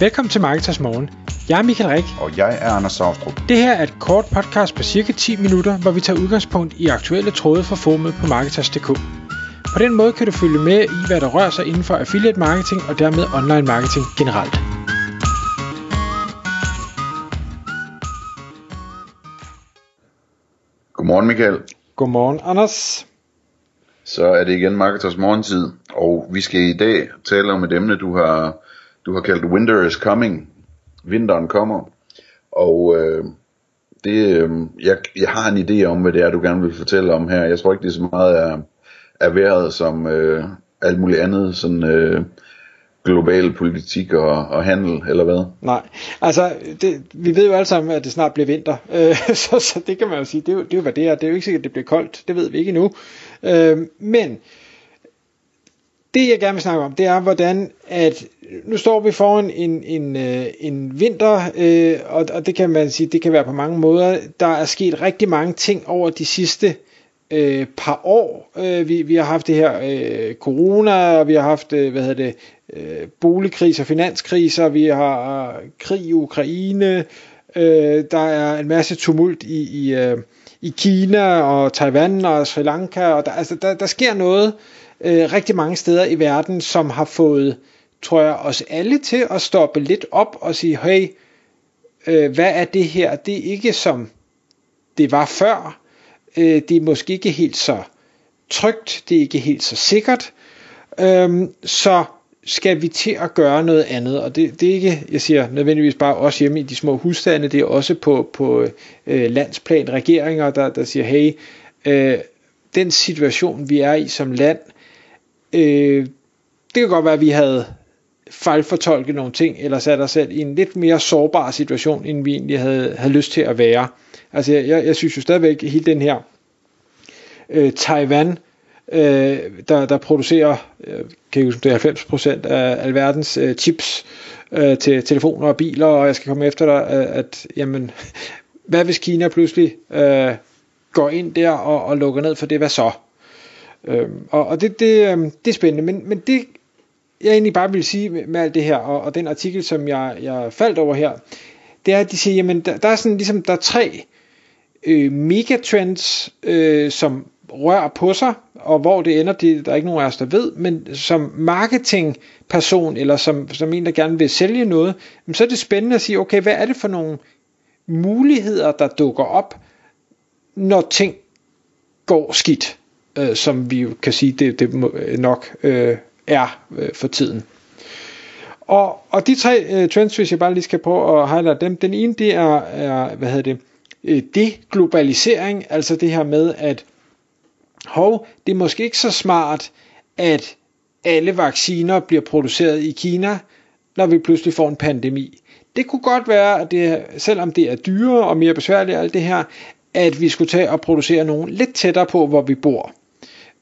Velkommen til Marketers Morgen. Jeg er Michael Rik. Og jeg er Anders Saustrup. Det her er et kort podcast på cirka 10 minutter, hvor vi tager udgangspunkt i aktuelle tråde fra formet på Marketers.dk. På den måde kan du følge med i, hvad der rører sig inden for affiliate marketing og dermed online marketing generelt. Godmorgen Michael. Godmorgen Anders. Så er det igen Marketers morgentid, og vi skal i dag tale om et emne, du har, du har kaldt Winter is Coming. Vinteren kommer. Og øh, det, øh, jeg, jeg har en idé om, hvad det er, du gerne vil fortælle om her. Jeg tror ikke, det er så meget af, af vejret som øh, alt muligt andet, sådan øh, global politik og, og handel, eller hvad? Nej, altså det, vi ved jo alle sammen, at det snart bliver vinter, øh, så, så det kan man jo sige, det er jo, det er jo hvad det er. Det er jo ikke sikkert, at det bliver koldt, det ved vi ikke endnu. Øh, men det jeg gerne vil snakke om, det er hvordan, at nu står vi foran en, en, øh, en vinter, øh, og, og det kan man sige, det kan være på mange måder. Der er sket rigtig mange ting over de sidste øh, par år. Øh, vi, vi har haft det her øh, corona, og vi har haft, øh, hvad hedder det, øh, boligkriser, finanskriser, vi har øh, krig i Ukraine, øh, der er en masse tumult i, i, øh, i Kina og Taiwan og Sri Lanka, og der, altså, der, der sker noget øh, rigtig mange steder i verden, som har fået, tror jeg, os alle til at stoppe lidt op og sige, hey, øh, hvad er det her? Det er ikke som det var før, øh, det er måske ikke helt så trygt, det er ikke helt så sikkert, øh, så skal vi til at gøre noget andet, og det, det er ikke, jeg siger nødvendigvis bare os hjemme i de små husstande, det er også på, på øh, landsplan regeringer, der, der siger, hey, øh, den situation vi er i som land, øh, det kan godt være, at vi havde fejlfortolke nogle ting, eller sat os selv i en lidt mere sårbar situation, end vi egentlig havde, havde lyst til at være. Altså jeg, jeg synes jo stadigvæk, hele den her øh, Taiwan, øh, der, der producerer øh, kan jeg huske, det er 90% af alverdens øh, chips øh, til telefoner og biler, og jeg skal komme efter dig, at, at jamen, hvad hvis Kina pludselig øh, går ind der og, og lukker ned for det, hvad så? Øh, og og det, det, øh, det er spændende, men, men det jeg egentlig bare vil sige med, med alt det her, og, og den artikel, som jeg, jeg faldt over her, det er, at de siger, jamen der, der er sådan ligesom, der er tre øh, megatrends, øh, som rører på sig, og hvor det ender, det der er ikke nogen af os, der ved, men som marketingperson, eller som, som en, der gerne vil sælge noget, så er det spændende at sige, okay, hvad er det for nogle muligheder, der dukker op, når ting går skidt, øh, som vi jo kan sige, det, det øh, nok øh, er øh, for tiden. Og, og de tre øh, trends, hvis jeg bare lige skal prøve at highlight dem, den ene, det er, er hvad hedder det, øh, deglobalisering, altså det her med, at hov, det er måske ikke så smart, at alle vacciner bliver produceret i Kina, når vi pludselig får en pandemi. Det kunne godt være, at det, selvom det er dyrere og mere besværligt alt det her, at vi skulle tage og producere nogen lidt tættere på, hvor vi bor.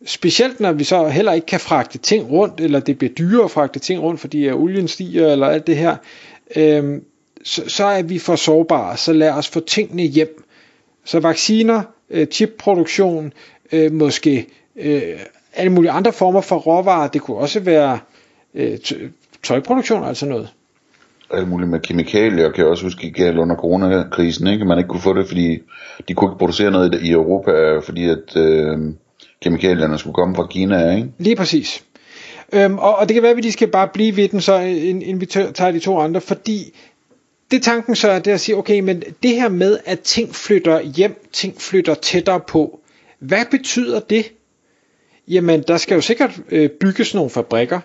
Specielt når vi så heller ikke kan fragte ting rundt, eller det bliver dyrere at fragte ting rundt, fordi at olien stiger, eller alt det her, øh, så, så er vi for sårbare, så lad os få tingene hjem. Så vacciner, øh, chipproduktion, øh, måske øh, alle mulige andre former for råvarer. Det kunne også være øh, tøjproduktion, altså noget. Alt muligt med kemikalier, kan jeg også huske galt under coronakrisen, ikke? Man ikke kunne få det, fordi de kunne ikke producere noget i Europa, fordi at øh, kemikalierne skulle komme fra Kina, ikke? Lige præcis. Øhm, og, og det kan være, at vi lige skal bare blive ved den, så inden vi tager de to andre, fordi det tanken så er det at sige, okay, men det her med, at ting flytter hjem, ting flytter tættere på, hvad betyder det? Jamen, der skal jo sikkert øh, bygges nogle fabrikker.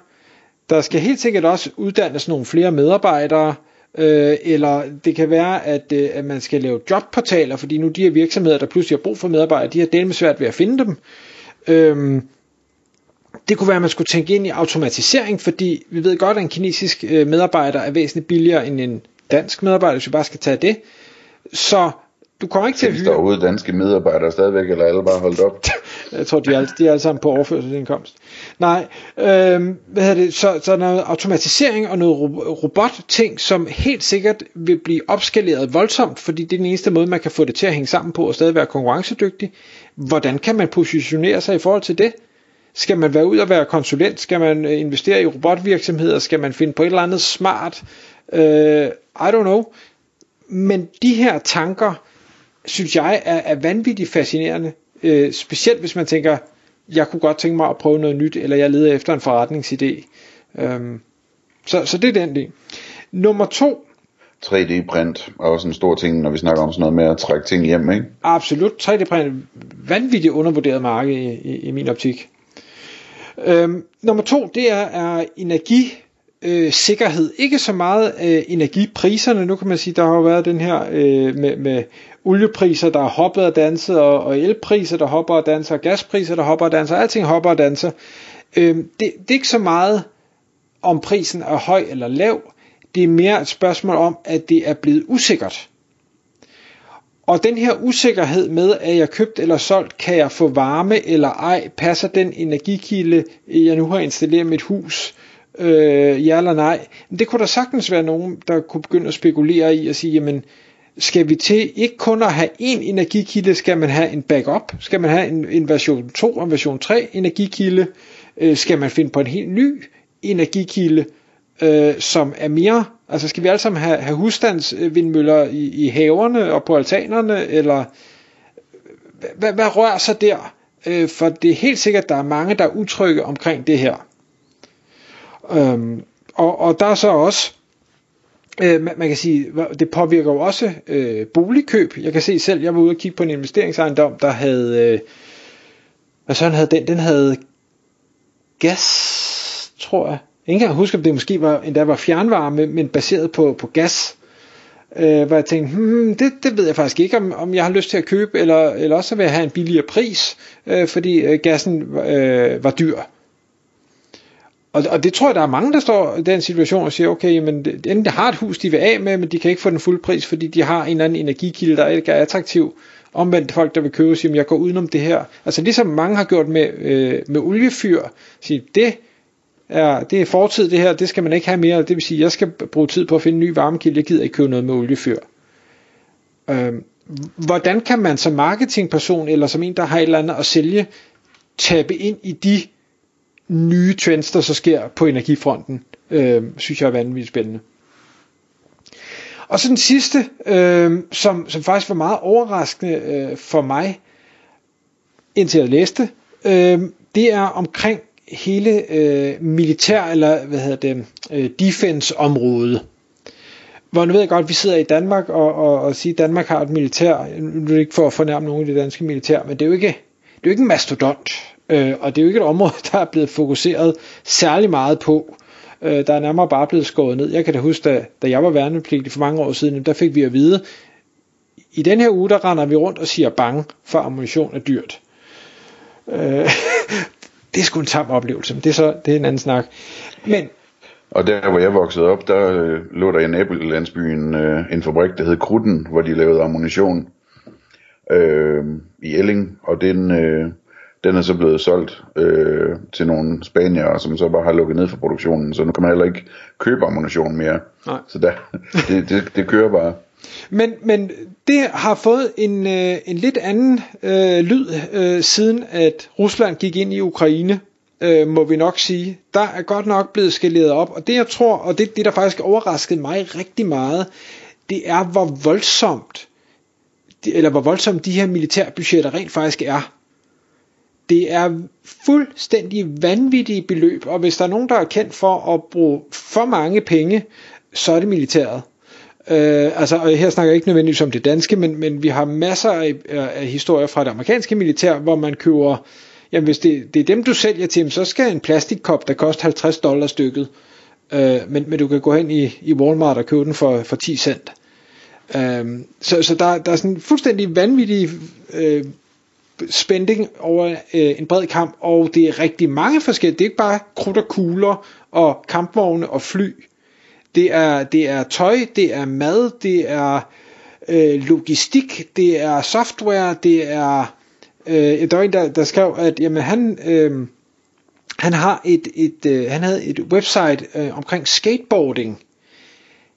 Der skal helt sikkert også uddannes nogle flere medarbejdere. Øh, eller det kan være, at, øh, at man skal lave jobportaler, fordi nu de her virksomheder, der pludselig har brug for medarbejdere, de har delt svært ved at finde dem. Øh, det kunne være, at man skulle tænke ind i automatisering, fordi vi ved godt, at en kinesisk øh, medarbejder er væsentligt billigere end en dansk medarbejder, hvis vi bare skal tage det. Så du kommer ikke til at hyre... der overhovedet danske medarbejdere stadigvæk, eller alle bare holdt op? jeg tror, de er, de er alle sammen på overførselsindkomst. Nej, øh, hvad hedder det, så, så noget automatisering og noget robot-ting, som helt sikkert vil blive opskaleret voldsomt, fordi det er den eneste måde, man kan få det til at hænge sammen på og stadig være konkurrencedygtig. Hvordan kan man positionere sig i forhold til det? Skal man være ud og være konsulent? Skal man øh, investere i robotvirksomheder? Skal man finde på et eller andet smart Øh, I don't know. Men de her tanker, synes jeg, er, er vanvittigt fascinerende. Øh, specielt hvis man tænker, jeg kunne godt tænke mig at prøve noget nyt, eller jeg leder efter en forretningsidé. Øh, så, så det er den del. Nummer to, 3D-print er også en stor ting, når vi snakker om sådan noget med at trække ting hjem, ikke? Absolut. 3D-print er vanvittigt undervurderet marked i, i, i min optik. Øhm, nummer to, det er, er energi øh, sikkerhed. Ikke så meget øh, energipriserne. Nu kan man sige, der har jo været den her øh, med, med oliepriser, der har hoppet og danset, og, og elpriser, der hopper og danser, og gaspriser, der hopper og danser. Alting hopper og danser. Øh, det, det er ikke så meget, om prisen er høj eller lav. Det er mere et spørgsmål om, at det er blevet usikkert. Og den her usikkerhed med, at jeg købt eller solgt, kan jeg få varme eller ej, passer den energikilde, jeg nu har installeret mit hus, øh, øh, ja eller nej. Men det kunne der sagtens være nogen, der kunne begynde at spekulere i at sige, jamen, skal vi til ikke kun at have én energikilde, skal man have en backup, skal man have en, en version 2 og en version 3 energikilde, øh, skal man finde på en helt ny energikilde, øh, som er mere, altså skal vi alle sammen have, have husstandsvindmøller i, i haverne og på altanerne, eller hvad, hvad rører sig der? Øh, for det er helt sikkert, at der er mange, der er utrygge omkring det her. Øhm, og, og der er så også, øh, man, man kan sige, det påvirker jo også øh, boligkøb. Jeg kan se selv, jeg var ude og kigge på en investeringsejendom, der havde, øh, hvad sådan havde den? Den havde gas, tror jeg. Jeg kan ikke huske, om det måske var, endda var fjernvarme, men baseret på, på gas. Øh, hvor jeg tænkte, hmm, det, det ved jeg faktisk ikke, om, om jeg har lyst til at købe, eller, eller også vil jeg have en billigere pris, øh, fordi øh, gassen øh, var dyr. Og, og det tror jeg, der er mange, der står i den situation og siger, okay, men enten de har et hus, de vil af med, men de kan ikke få den fulde pris, fordi de har en eller anden energikilde, der ikke er attraktiv. Omvendt folk, der vil købe, siger, jeg går udenom det her. Altså ligesom mange har gjort med, øh, med oliefyr, siger, det er, det er fortid det her, det skal man ikke have mere, det vil sige, jeg skal bruge tid på at finde en ny varmekilde, jeg gider ikke købe noget med oliefyr. Øh, hvordan kan man som marketingperson, eller som en, der har et eller andet at sælge, tabe ind i de nye trends, der så sker på energifronten, øh, synes jeg er vanvittigt spændende. Og så den sidste, øh, som, som faktisk var meget overraskende øh, for mig, indtil jeg læste, øh, det er omkring hele øh, militær, eller hvad hedder det, øh, defense-området. Hvor nu ved jeg godt, at vi sidder i Danmark og, og, og siger, at Danmark har et militær, nu er det ikke for at fornærme nogen af det danske militær, men det er jo ikke, det er jo ikke en mastodont. Øh, og det er jo ikke et område, der er blevet fokuseret særlig meget på. Øh, der er nærmere bare blevet skåret ned. Jeg kan da huske, da, da jeg var værnepligtig for mange år siden, der fik vi at vide, i den her uge, der render vi rundt og siger bange, for ammunition er dyrt. Øh, det er sgu en tam oplevelse, men det er, så, det er en anden snak. Men, og der hvor jeg voksede op, der øh, lå der i nabolandsbyen øh, en fabrik, der hed Krudten, hvor de lavede ammunition øh, i Elling, og den, øh, den er så blevet solgt øh, til nogle spanier, som så bare har lukket ned for produktionen, så nu kan man heller ikke købe ammunition mere. Nej. Så der, det, det, det kører bare. Men, men det har fået en, øh, en lidt anden øh, lyd, øh, siden at Rusland gik ind i Ukraine, øh, må vi nok sige. Der er godt nok blevet skaleret op, og det jeg tror, og det, det der faktisk overraskede mig rigtig meget, det er hvor voldsomt, eller hvor voldsomt de her militærbudgetter rent faktisk er. Det er fuldstændig vanvittige beløb, og hvis der er nogen, der er kendt for at bruge for mange penge, så er det militæret. Øh, altså, og her snakker jeg ikke nødvendigvis om det danske, men, men vi har masser af, af historier fra det amerikanske militær, hvor man køber, jamen hvis det, det er dem, du sælger til, så skal en plastikkop, der koster 50 dollars stykket, øh, men, men du kan gå hen i, i Walmart og købe den for, for 10 cent. Øh, så så der, der er sådan fuldstændig vanvittige øh, spænding over øh, en bred kamp, og det er rigtig mange forskellige. Det er ikke bare krudt og kugler og kampvogne og fly. Det er, det er tøj, det er mad, det er øh, logistik, det er software, det er... Øh, der var en, der, der skrev, at jamen, han, øh, han, har et, et, øh, han havde et website øh, omkring skateboarding.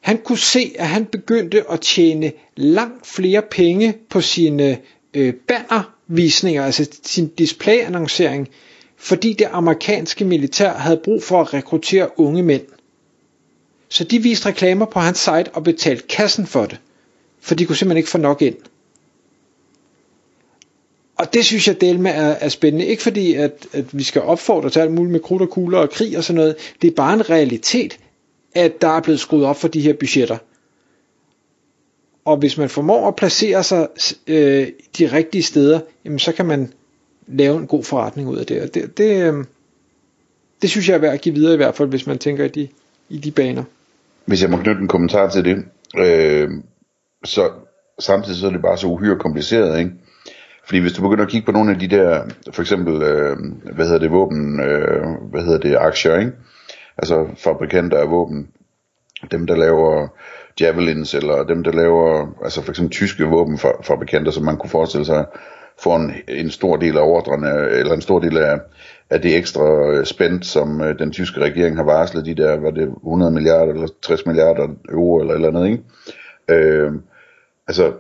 Han kunne se, at han begyndte at tjene langt flere penge på sine øh, visninger, altså sin displayannoncering, fordi det amerikanske militær havde brug for at rekruttere unge mænd. Så de viste reklamer på hans site og betalte kassen for det. For de kunne simpelthen ikke få nok ind. Og det synes jeg delme er, er spændende. Ikke fordi, at, at vi skal opfordre til alt muligt med krudt og kugler og krig og sådan noget. Det er bare en realitet, at der er blevet skruet op for de her budgetter. Og hvis man formår at placere sig øh, de rigtige steder, jamen så kan man lave en god forretning ud af det. Og det, det, øh, det synes jeg er værd at give videre i hvert fald, hvis man tænker i de, i de baner. Hvis jeg må knytte en kommentar til det, øh, så samtidig så er det bare så uhyre kompliceret, ikke? Fordi hvis du begynder at kigge på nogle af de der, for eksempel, øh, hvad hedder det, våben, øh, hvad hedder det, aktier, ikke? Altså fabrikanter af våben, dem der laver Javelins, eller dem der laver, altså for eksempel tyske våbenfabrikanter, som man kunne forestille sig, får en, en stor del af ordrene, eller en stor del af, af det ekstra øh, spændt, som øh, den tyske regering har varslet, de der, var det 100 milliarder eller 60 milliarder euro eller eller andet, ikke? Øh, altså,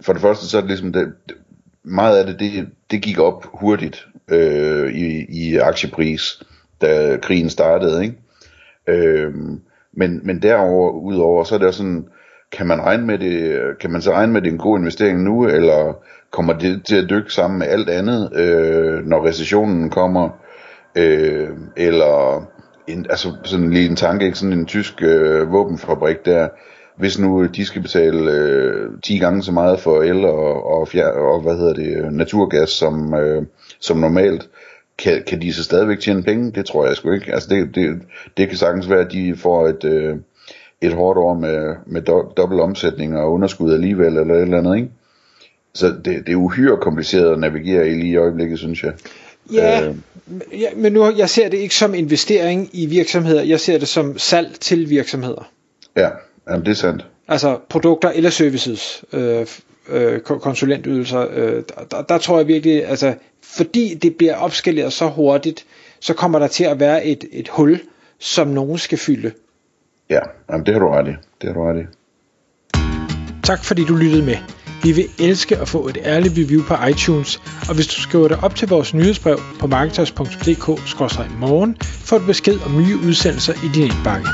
for det første så er det ligesom, det, meget af det, det, det gik op hurtigt øh, i, i aktiepris, da krigen startede, ikke? Øh, men, men derover udover, så er det også sådan, kan man regne med det, kan man så regne med det en god investering nu, eller kommer det til at dykke sammen med alt andet, øh, når recessionen kommer, øh, eller en, altså sådan lige en tanke, ikke? sådan en tysk øh, våbenfabrik der, hvis nu øh, de skal betale øh, 10 gange så meget for el og, og, fjer, og hvad hedder det, naturgas som, øh, som normalt, kan, kan de så stadigvæk tjene penge? Det tror jeg sgu ikke. Altså det, det, det kan sagtens være, at de får et, øh, et hårdt år med, med do, dobbelt omsætning og underskud alligevel, eller et eller andet, ikke? Så det, det er uhyre kompliceret at navigere i lige i øjeblikket, synes jeg. Ja, øh. ja, men nu jeg ser det ikke som investering i virksomheder, jeg ser det som salg til virksomheder. Ja, jamen det er sandt. Altså produkter eller services, øh, øh, konsulentydelser, øh, der, der tror jeg virkelig, altså fordi det bliver opskaleret så hurtigt, så kommer der til at være et, et hul, som nogen skal fylde. Ja, jamen det har du ret i. Det har du ret i. Tak fordi du lyttede med. Vi vil elske at få et ærligt review på iTunes, og hvis du skriver dig op til vores nyhedsbrev på marketers.dk-morgen, får du besked om nye udsendelser i din indbakke.